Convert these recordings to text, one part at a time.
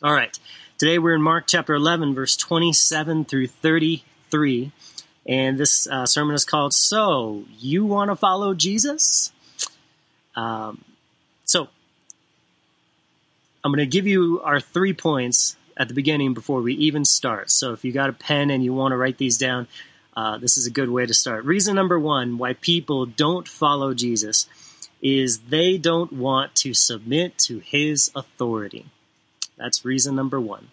All right. Today we're in Mark chapter 11, verse 27 through 33. And this uh, sermon is called So, You Want to Follow Jesus? Um, so, I'm going to give you our three points at the beginning before we even start. So, if you got a pen and you want to write these down, uh, this is a good way to start. Reason number one why people don't follow Jesus is they don't want to submit to his authority. That's reason number one.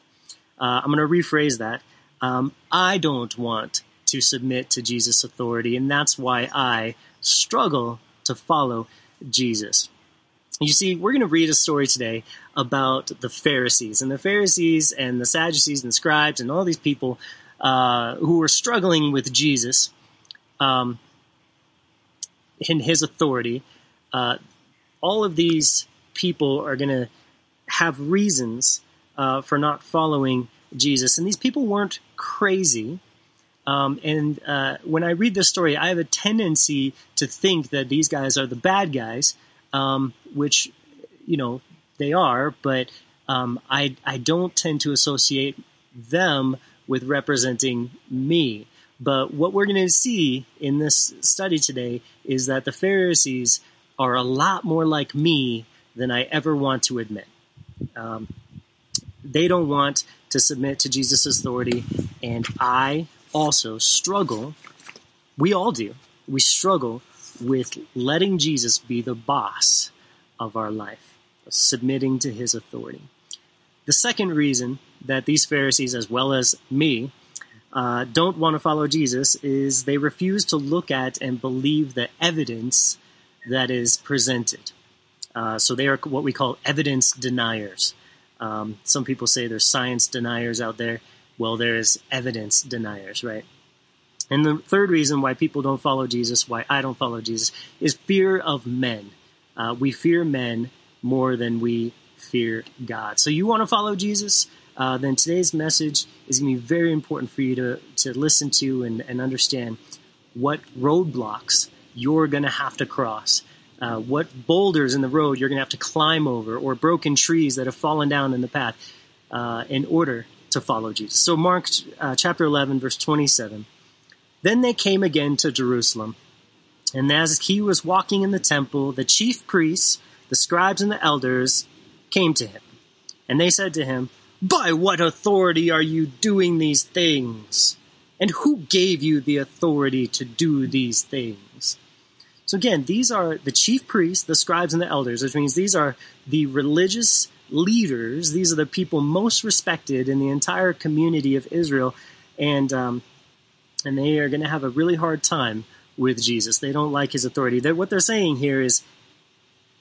Uh, I'm going to rephrase that. Um, I don't want to submit to Jesus' authority, and that's why I struggle to follow Jesus. You see, we're going to read a story today about the Pharisees, and the Pharisees and the Sadducees and the scribes and all these people uh, who were struggling with Jesus um, in his authority. Uh, all of these people are going to have reasons uh, for not following Jesus. And these people weren't crazy. Um, and uh, when I read this story, I have a tendency to think that these guys are the bad guys, um, which, you know, they are, but um, I, I don't tend to associate them with representing me. But what we're going to see in this study today is that the Pharisees are a lot more like me than I ever want to admit. Um, they don't want to submit to Jesus' authority, and I also struggle. We all do. We struggle with letting Jesus be the boss of our life, submitting to his authority. The second reason that these Pharisees, as well as me, uh, don't want to follow Jesus is they refuse to look at and believe the evidence that is presented. Uh, so they are what we call evidence deniers. Um, some people say there's science deniers out there. Well, there's evidence deniers, right? And the third reason why people don't follow Jesus, why I don't follow Jesus, is fear of men. Uh, we fear men more than we fear God. So you want to follow Jesus? Uh, then today's message is going to be very important for you to, to listen to and, and understand what roadblocks you're going to have to cross uh, what boulders in the road you're going to have to climb over, or broken trees that have fallen down in the path, uh, in order to follow Jesus. So, Mark uh, chapter 11, verse 27. Then they came again to Jerusalem, and as he was walking in the temple, the chief priests, the scribes, and the elders came to him. And they said to him, By what authority are you doing these things? And who gave you the authority to do these things? So again, these are the chief priests, the scribes, and the elders, which means these are the religious leaders. These are the people most respected in the entire community of Israel, and um, and they are going to have a really hard time with Jesus. They don't like his authority. They're, what they're saying here is,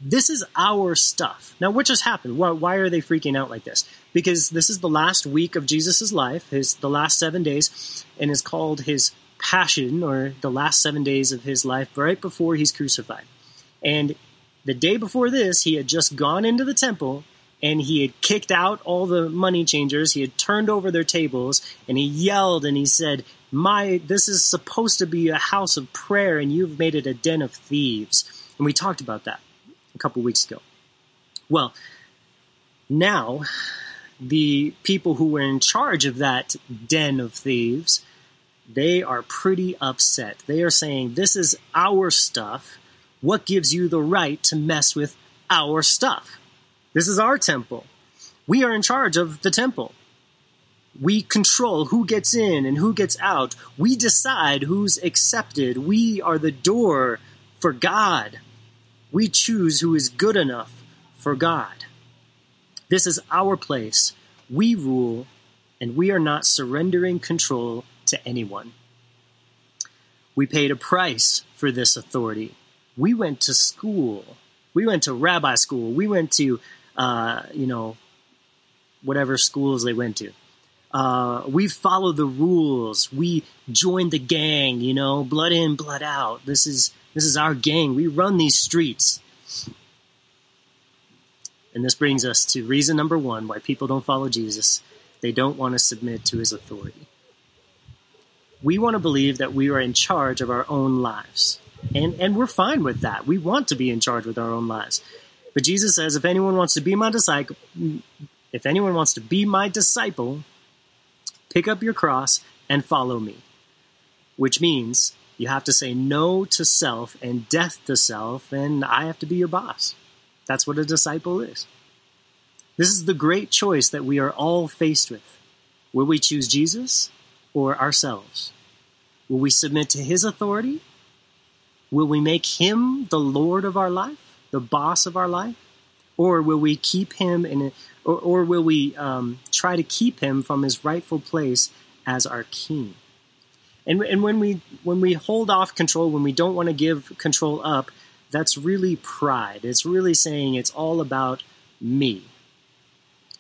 this is our stuff. Now, what just happened? Why, why are they freaking out like this? Because this is the last week of Jesus' life, his the last seven days, and is called his passion or the last seven days of his life right before he's crucified. And the day before this, he had just gone into the temple and he had kicked out all the money changers. He had turned over their tables and he yelled and he said, My, this is supposed to be a house of prayer and you've made it a den of thieves. And we talked about that a couple weeks ago. Well, now the people who were in charge of that den of thieves they are pretty upset. They are saying, This is our stuff. What gives you the right to mess with our stuff? This is our temple. We are in charge of the temple. We control who gets in and who gets out. We decide who's accepted. We are the door for God. We choose who is good enough for God. This is our place. We rule, and we are not surrendering control to anyone. We paid a price for this authority. We went to school. We went to rabbi school. We went to, uh, you know, whatever schools they went to. Uh, we followed the rules. We joined the gang. You know, blood in, blood out. This is this is our gang. We run these streets. And this brings us to reason number one why people don't follow Jesus. They don't want to submit to his authority we want to believe that we are in charge of our own lives. And, and we're fine with that. We want to be in charge with our own lives. But Jesus says, if anyone wants to be my disciple, If anyone wants to be my disciple, pick up your cross and follow me. Which means you have to say no to self and death to self, and I have to be your boss. That's what a disciple is. This is the great choice that we are all faced with. Will we choose Jesus or ourselves? Will we submit to his authority? Will we make him the Lord of our life, the boss of our life? Or will we keep him in, or, or will we um, try to keep him from his rightful place as our king? And, and when we when we hold off control, when we don't want to give control up, that's really pride. It's really saying it's all about me.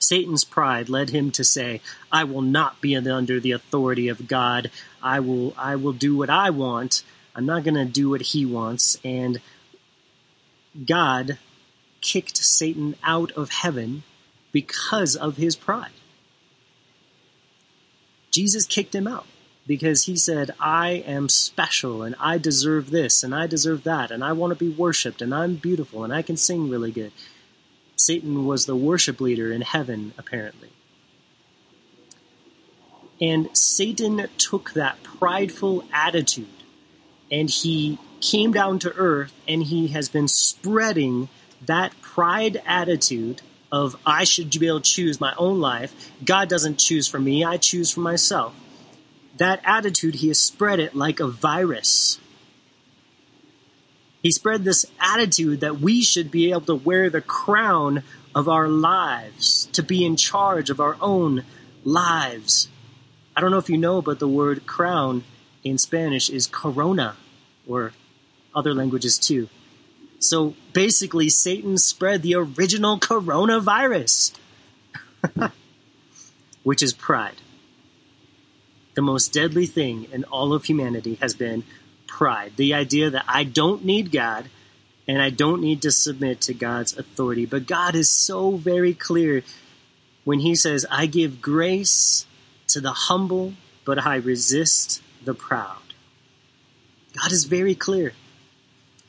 Satan's pride led him to say, "I will not be under the authority of God. I will I will do what I want. I'm not going to do what he wants." And God kicked Satan out of heaven because of his pride. Jesus kicked him out because he said, I am special and I deserve this and I deserve that and I want to be worshiped and I'm beautiful and I can sing really good. Satan was the worship leader in heaven, apparently. And Satan took that prideful attitude and he came down to earth and he has been spreading that pride attitude of I should be able to choose my own life. God doesn't choose for me, I choose for myself that attitude, he has spread it like a virus. He spread this attitude that we should be able to wear the crown of our lives, to be in charge of our own lives. I don't know if you know, but the word crown in Spanish is corona, or other languages too. So basically, Satan spread the original coronavirus, which is pride the most deadly thing in all of humanity has been pride. The idea that I don't need God and I don't need to submit to God's authority. But God is so very clear when He says, I give grace to the humble, but I resist the proud. God is very clear.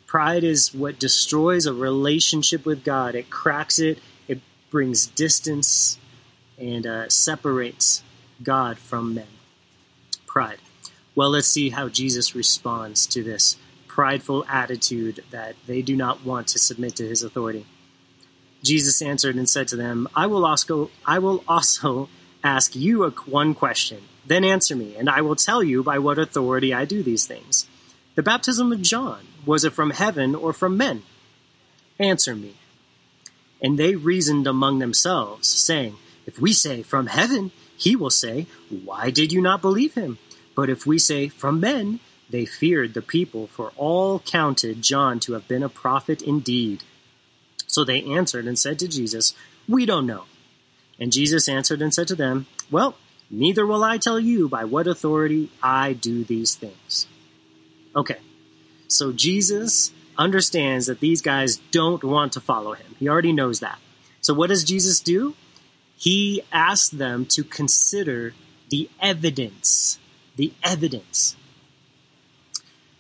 Pride is what destroys a relationship with God. It cracks it, it brings distance, and uh, separates God from men pride. Well, let's see how Jesus responds to this prideful attitude that they do not want to submit to his authority. Jesus answered and said to them, I will also, I will also ask you a, one question. Then answer me, and I will tell you by what authority I do these things. The baptism of John, was it from heaven or from men? Answer me. And they reasoned among themselves, saying, If we say from heaven, he will say, Why did you not believe him? But if we say from men, they feared the people, for all counted John to have been a prophet indeed. So they answered and said to Jesus, We don't know. And Jesus answered and said to them, Well, neither will I tell you by what authority I do these things. Okay, so Jesus understands that these guys don't want to follow him. He already knows that. So what does Jesus do? He asks them to consider the evidence the evidence.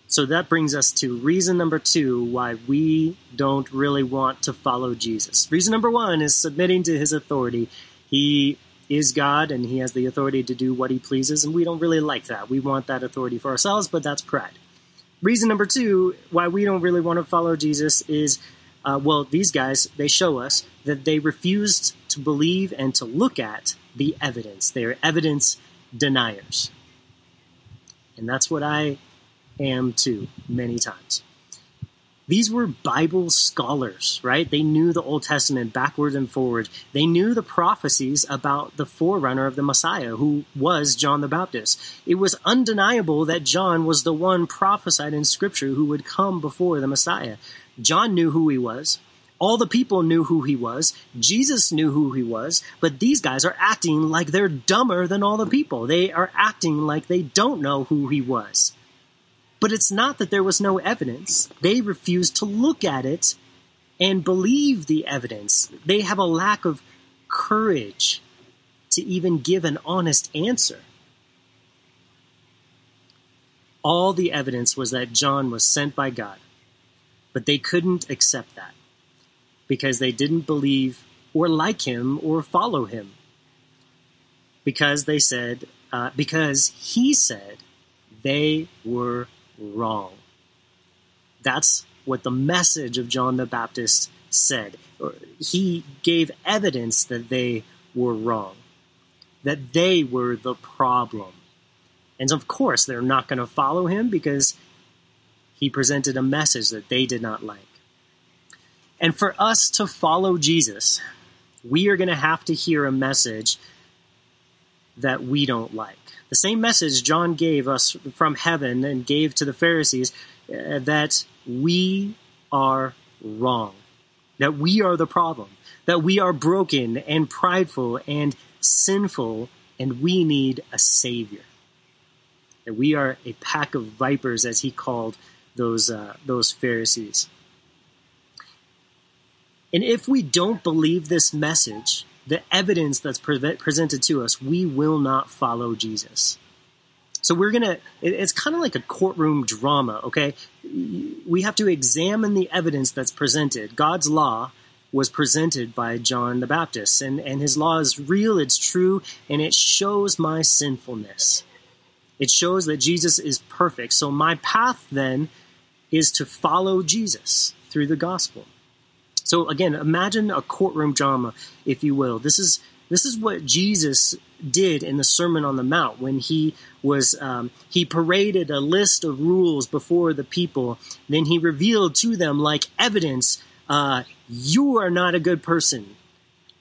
So that brings us to reason number two why we don't really want to follow Jesus. Reason number one is submitting to his authority. He is God and he has the authority to do what he pleases, and we don't really like that. We want that authority for ourselves, but that's pride. Reason number two why we don't really want to follow Jesus is uh, well, these guys, they show us that they refused to believe and to look at the evidence. They are evidence deniers. And that's what I am too, many times. These were Bible scholars, right? They knew the Old Testament backwards and forward. They knew the prophecies about the forerunner of the Messiah, who was John the Baptist. It was undeniable that John was the one prophesied in Scripture who would come before the Messiah. John knew who he was. All the people knew who he was. Jesus knew who he was. But these guys are acting like they're dumber than all the people. They are acting like they don't know who he was. But it's not that there was no evidence. They refused to look at it and believe the evidence. They have a lack of courage to even give an honest answer. All the evidence was that John was sent by God, but they couldn't accept that because they didn't believe or like him or follow him. Because they said, uh, because he said they were wrong. That's what the message of John the Baptist said. He gave evidence that they were wrong, that they were the problem. And of course, they're not going to follow him because he presented a message that they did not like. And for us to follow Jesus, we are going to have to hear a message that we don't like. The same message John gave us from heaven and gave to the Pharisees uh, that we are wrong, that we are the problem, that we are broken and prideful and sinful, and we need a Savior. That we are a pack of vipers, as he called those, uh, those Pharisees. And if we don't believe this message, the evidence that's pre- presented to us, we will not follow Jesus. So we're gonna, it's kind of like a courtroom drama, okay? We have to examine the evidence that's presented. God's law was presented by John the Baptist, and, and his law is real, it's true, and it shows my sinfulness. It shows that Jesus is perfect. So my path then is to follow Jesus through the gospel. So again, imagine a courtroom drama, if you will. This is this is what Jesus did in the Sermon on the Mount when he was um, he paraded a list of rules before the people. Then he revealed to them, like evidence, uh, you are not a good person.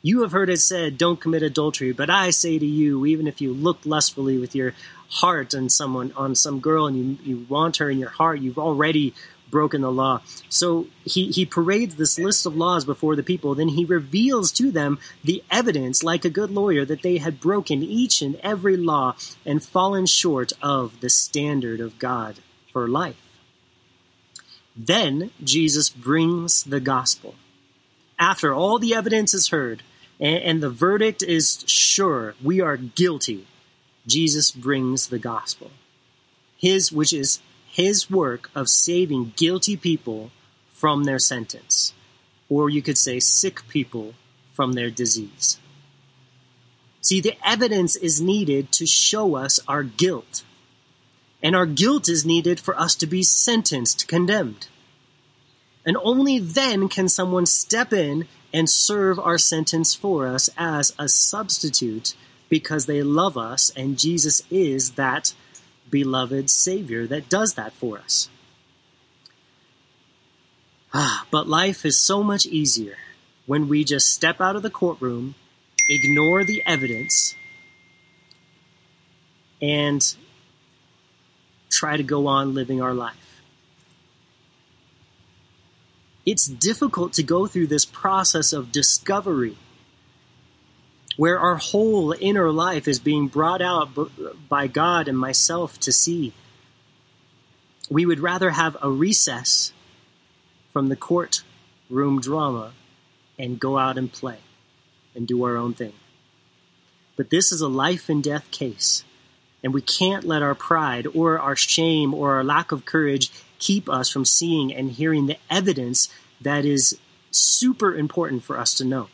You have heard it said, "Don't commit adultery." But I say to you, even if you look lustfully with your heart on someone, on some girl, and you, you want her in your heart, you've already broken the law. So he, he parades this list of laws before the people. Then he reveals to them the evidence, like a good lawyer, that they had broken each and every law and fallen short of the standard of God for life. Then Jesus brings the gospel. After all the evidence is heard and, and the verdict is sure, we are guilty, Jesus brings the gospel. His, which is his work of saving guilty people from their sentence, or you could say sick people from their disease. See, the evidence is needed to show us our guilt. And our guilt is needed for us to be sentenced, condemned. And only then can someone step in and serve our sentence for us as a substitute because they love us and Jesus is that beloved Savior that does that for us. Ah, but life is so much easier when we just step out of the courtroom, ignore the evidence, and try to go on living our life. It's difficult to go through this process of discovery where our whole inner life is being brought out by God and myself to see. We would rather have a recess from the courtroom drama and go out and play and do our own thing. But this is a life and death case, and we can't let our pride or our shame or our lack of courage keep us from seeing and hearing the evidence that is super important for us to know.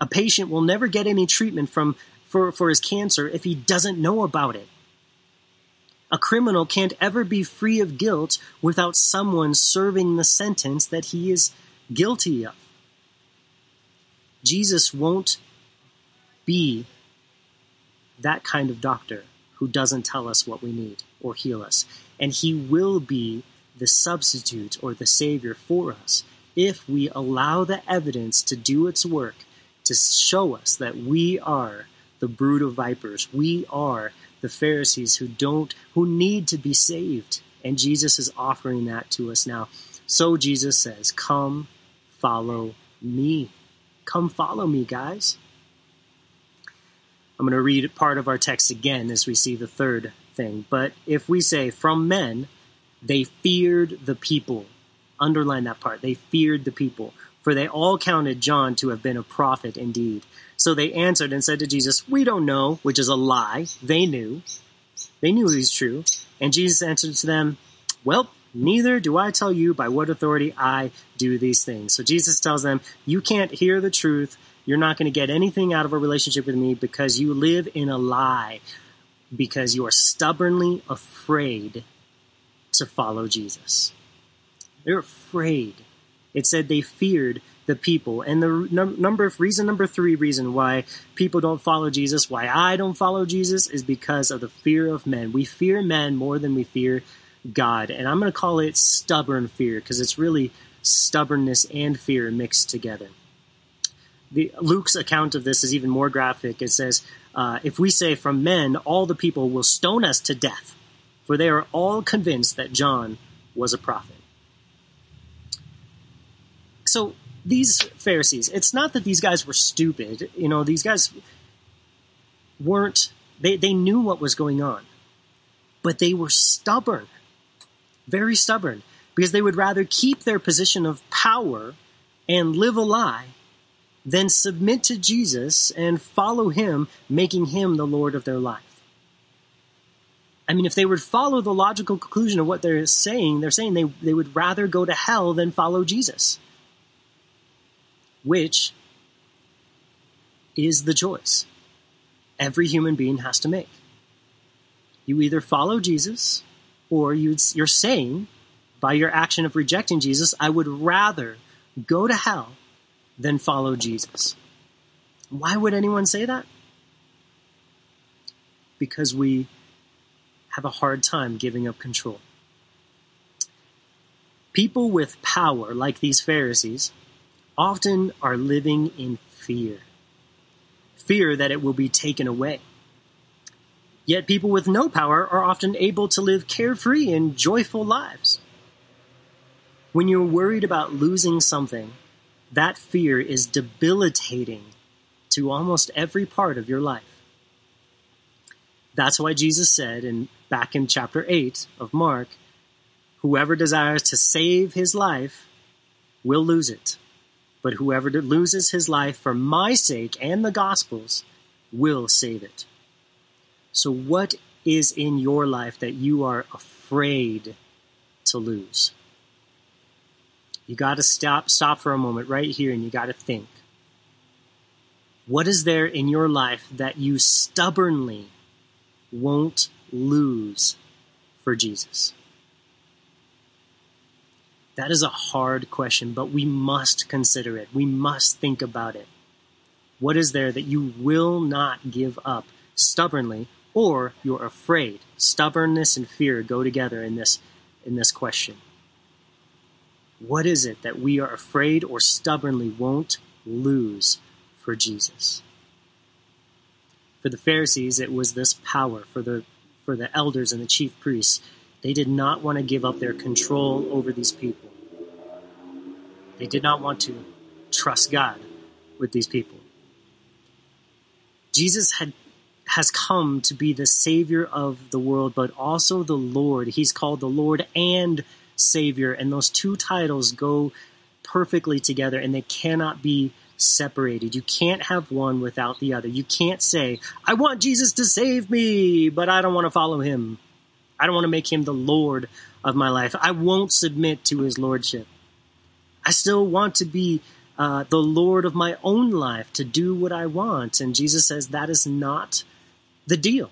A patient will never get any treatment from, for, for his cancer if he doesn't know about it. A criminal can't ever be free of guilt without someone serving the sentence that he is guilty of. Jesus won't be that kind of doctor who doesn't tell us what we need or heal us. And he will be the substitute or the savior for us if we allow the evidence to do its work to show us that we are the brood of vipers. We are the Pharisees who don't, who need to be saved. And Jesus is offering that to us now. So Jesus says, Come follow me. Come follow me, guys. I'm going to read part of our text again as we see the third thing. But if we say, From men, they feared the people. Underline that part. They feared the people for they all counted John to have been a prophet indeed. So they answered and said to Jesus, We don't know, which is a lie. They knew. They knew he was true. And Jesus answered to them, Well, Neither do I tell you by what authority I do these things. So Jesus tells them, You can't hear the truth. You're not going to get anything out of a relationship with me because you live in a lie, because you are stubbornly afraid to follow Jesus. They're afraid. It said they feared the people. And the num- number reason number 3 reason why people don't follow Jesus, why I don't follow Jesus is because of the fear of men. We fear men more than we fear God. And I'm going to call it stubborn fear because it's really stubbornness and fear mixed together. The, Luke's account of this is even more graphic. It says, uh, If we say from men, all the people will stone us to death, for they are all convinced that John was a prophet. So these Pharisees, it's not that these guys were stupid. You know, these guys weren't, they, they knew what was going on, but they were stubborn very stubborn because they would rather keep their position of power and live a lie than submit to Jesus and follow him, making him the Lord of their life. I mean, if they would follow the logical conclusion of what they're saying, they're saying they, they would rather go to hell than follow Jesus, which is the choice every human being has to make. You either follow Jesus or you are saying by your action of rejecting Jesus, I would rather go to hell than follow Jesus. Why would anyone say that? Because we have a hard time giving up control. People with power, like these Pharisees, often are living in fear. Fear that it will be taken away Yet people with no power are often able to live carefree and joyful lives. When you're worried about losing something, that fear is debilitating to almost every part of your life. That's why Jesus said in back in chapter 8 of Mark, whoever desires to save his life will lose it. But whoever loses his life for my sake and the gospel's will save it. So, what is in your life that you are afraid to lose? You got to stop stop for a moment right here and you got to think. What is there in your life that you stubbornly won't lose for Jesus? That is a hard question, but we must consider it. We must think about it. What is there that you will not give up stubbornly or you're afraid. Stubbornness and fear go together in this in this question. What is it that we are afraid or stubbornly won't lose for Jesus? For the Pharisees, it was this power. For the for the elders and the chief priests, they did not want to give up their control over these people. They did not want to trust God with these people. Jesus had has come to be the Savior of the world, but also the Lord. He's called the Lord and Savior, and those two titles go perfectly together and they cannot be separated. You can't have one without the other. You can't say, I want Jesus to save me, but I don't want to follow him. I don't want to make him the Lord of my life. I won't submit to his Lordship. I still want to be uh, the Lord of my own life, to do what I want. And Jesus says that is not the deal.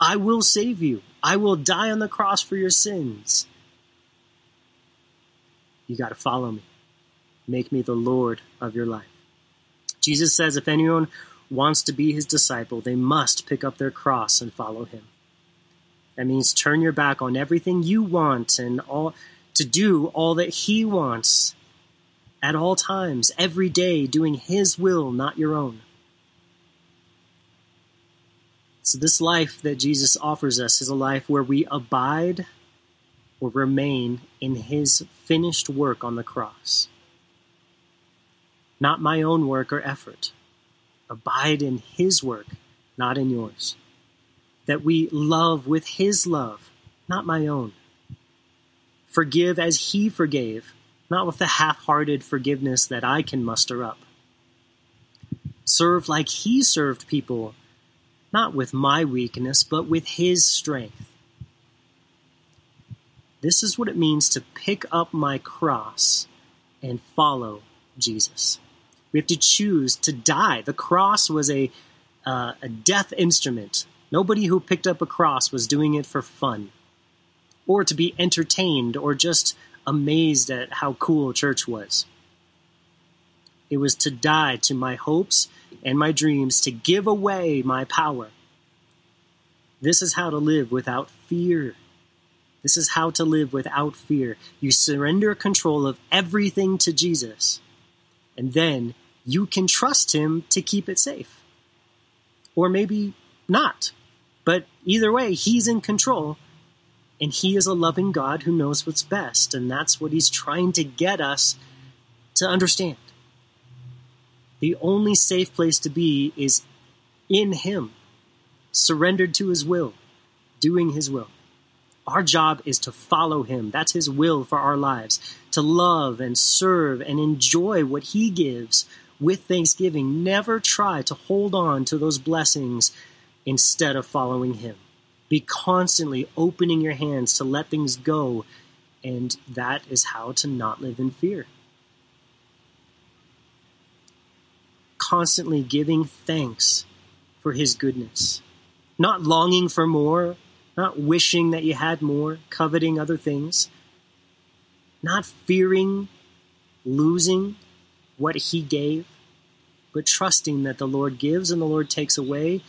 I will save you. I will die on the cross for your sins. You got to follow me. Make me the Lord of your life. Jesus says if anyone wants to be his disciple, they must pick up their cross and follow him. That means turn your back on everything you want and all to do all that he wants at all times, every day, doing his will, not your own. So, this life that Jesus offers us is a life where we abide or remain in his finished work on the cross. Not my own work or effort. Abide in his work, not in yours. That we love with his love, not my own. Forgive as he forgave, not with the half hearted forgiveness that I can muster up. Serve like he served people not with my weakness, but with his strength. This is what it means to pick up my cross and follow Jesus. We have to choose to die. The cross was a, uh, a death instrument. Nobody who picked up a cross was doing it for fun or to be entertained or just amazed at how cool church was. It was to die to my hopes and my dreams, to give away my power. This is how to live without fear. This is how to live without fear. You surrender control of everything to Jesus, and then you can trust Him to keep it safe. Or maybe not. But either way, He's in control, and He is a loving God who knows what's best, and that's what He's trying to get us to understand. The only safe place to be is in Him, surrendered to His will, doing His will. Our job is to follow Him. That's His will for our lives, to love and serve and enjoy what He gives with thanksgiving. Never try to hold on to those blessings instead of following Him. Be constantly opening your hands to let things go, and that is how to not live in fear. Constantly giving thanks for His goodness, not longing for more, not wishing that you had more, coveting other things, not fearing losing what He gave, but trusting that the Lord gives and the Lord takes away,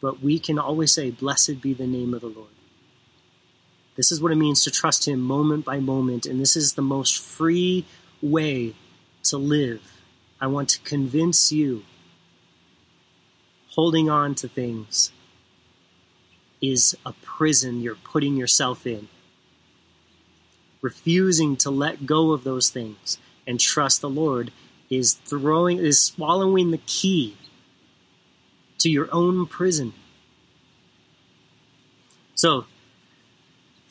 but we can always say, Blessed be the name of the Lord. This is what it means to trust Him moment by moment, and this is the most free way to live. I want to convince you holding on to things is a prison you're putting yourself in. Refusing to let go of those things and trust the Lord is throwing is swallowing the key to your own prison. So,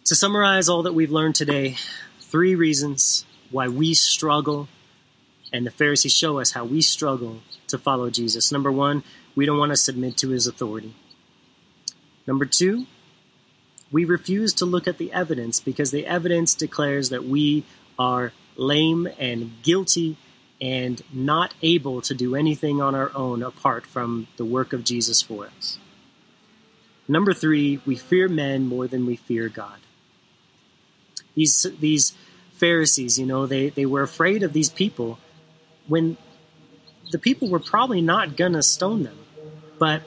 to summarize all that we've learned today, three reasons why we struggle, and the Pharisees show us how we struggle to follow Jesus. Number one, we don't want to submit to his authority. Number two, we refuse to look at the evidence because the evidence declares that we are lame and guilty and not able to do anything on our own apart from the work of Jesus for us. Number three, we fear men more than we fear God. These, these Pharisees, you know, they, they were afraid of these people when the people were probably not going to stone them, but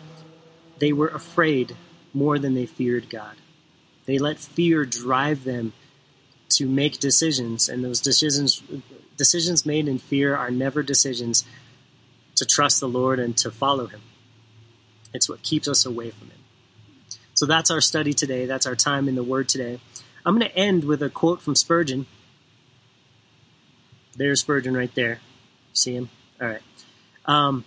they were afraid more than they feared God. They let fear drive them to make decisions, and those decisions decisions made in fear are never decisions to trust the Lord and to follow Him. It's what keeps us away from Him. So that's our study today. That's our time in the Word today. I'm going to end with a quote from Spurgeon. There's Spurgeon right there. See him? All right. Um,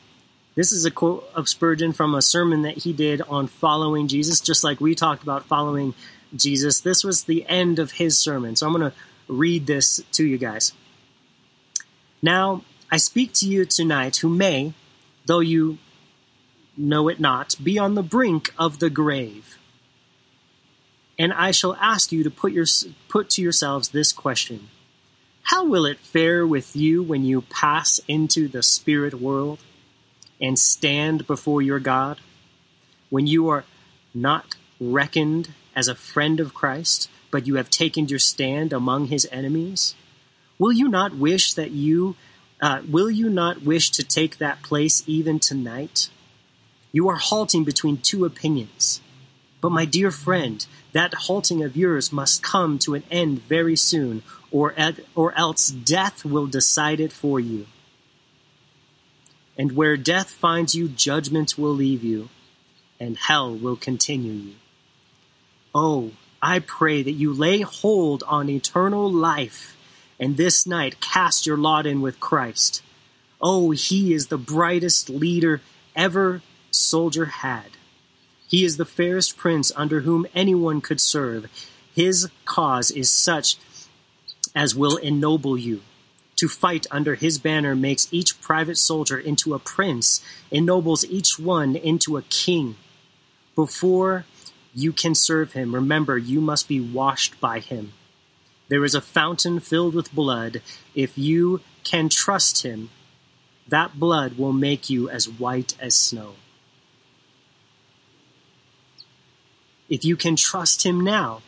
this is a quote of Spurgeon from a sermon that he did on following Jesus, just like we talked about following Jesus. This was the end of his sermon. So I'm going to read this to you guys. Now, I speak to you tonight who may, though you know it not, be on the brink of the grave. And I shall ask you to put, your, put to yourselves this question How will it fare with you when you pass into the spirit world and stand before your God? When you are not reckoned as a friend of Christ, but you have taken your stand among his enemies? Will you not wish that you, uh, will you not wish to take that place even tonight? You are halting between two opinions. But my dear friend, that halting of yours must come to an end very soon, or, ed- or else death will decide it for you. And where death finds you, judgment will leave you, and hell will continue you. Oh, I pray that you lay hold on eternal life and this night cast your lot in with Christ. Oh, he is the brightest leader ever soldier had. He is the fairest prince under whom anyone could serve. His cause is such as will ennoble you. To fight under his banner makes each private soldier into a prince, ennobles each one into a king. Before you can serve him, remember you must be washed by him There is a fountain filled with blood. If you can trust him, that blood will make you as white as snow. If you can trust him now,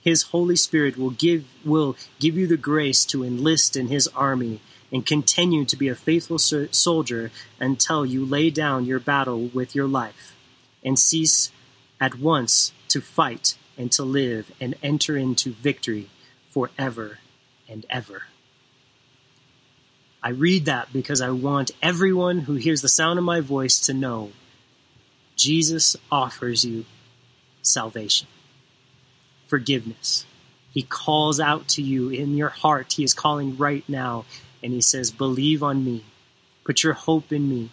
his Holy Spirit will give, will give you the grace to enlist in his army and continue to be a faithful soldier until you lay down your battle with your life and cease at once to fight and to live and enter into victory forever and ever. I read that because I want everyone who hears the sound of my voice to know Jesus offers you salvation, forgiveness. He calls out to you in your heart. He is calling right now, and He says, Believe on me, put your hope in me.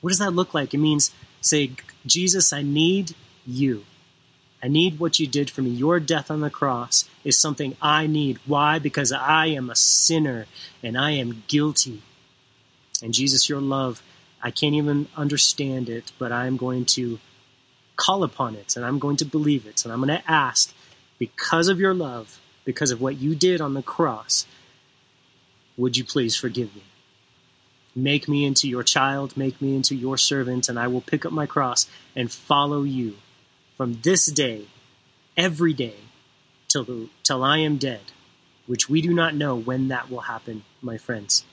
What does that look like? It means, say, Jesus, I need you. I need what you did for me. Your death on the cross is something I need. Why? Because I am a sinner and I am guilty. And Jesus, your love, I can't even understand it, but I'm going to call upon it and I'm going to believe it. And I'm going to ask, because of your love, because of what you did on the cross, would you please forgive me? Make me into your child, make me into your servant, and I will pick up my cross and follow you from this day, every day, till, the, till I am dead, which we do not know when that will happen, my friends.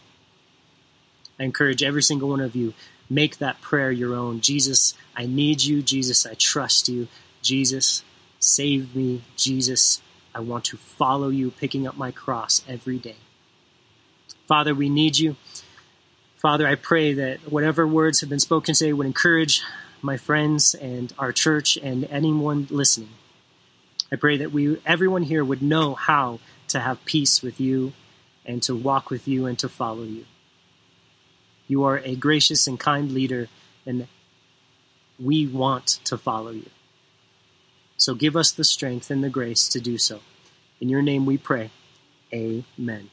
I encourage every single one of you, make that prayer your own. Jesus, I need you. Jesus, I trust you. Jesus, save me. Jesus, I want to follow you, picking up my cross every day. Father, we need you. Father, I pray that whatever words have been spoken today would encourage my friends and our church and anyone listening. I pray that we, everyone here, would know how to have peace with you and to walk with you and to follow you. You are a gracious and kind leader, and we want to follow you. So give us the strength and the grace to do so. In your name we pray. Amen.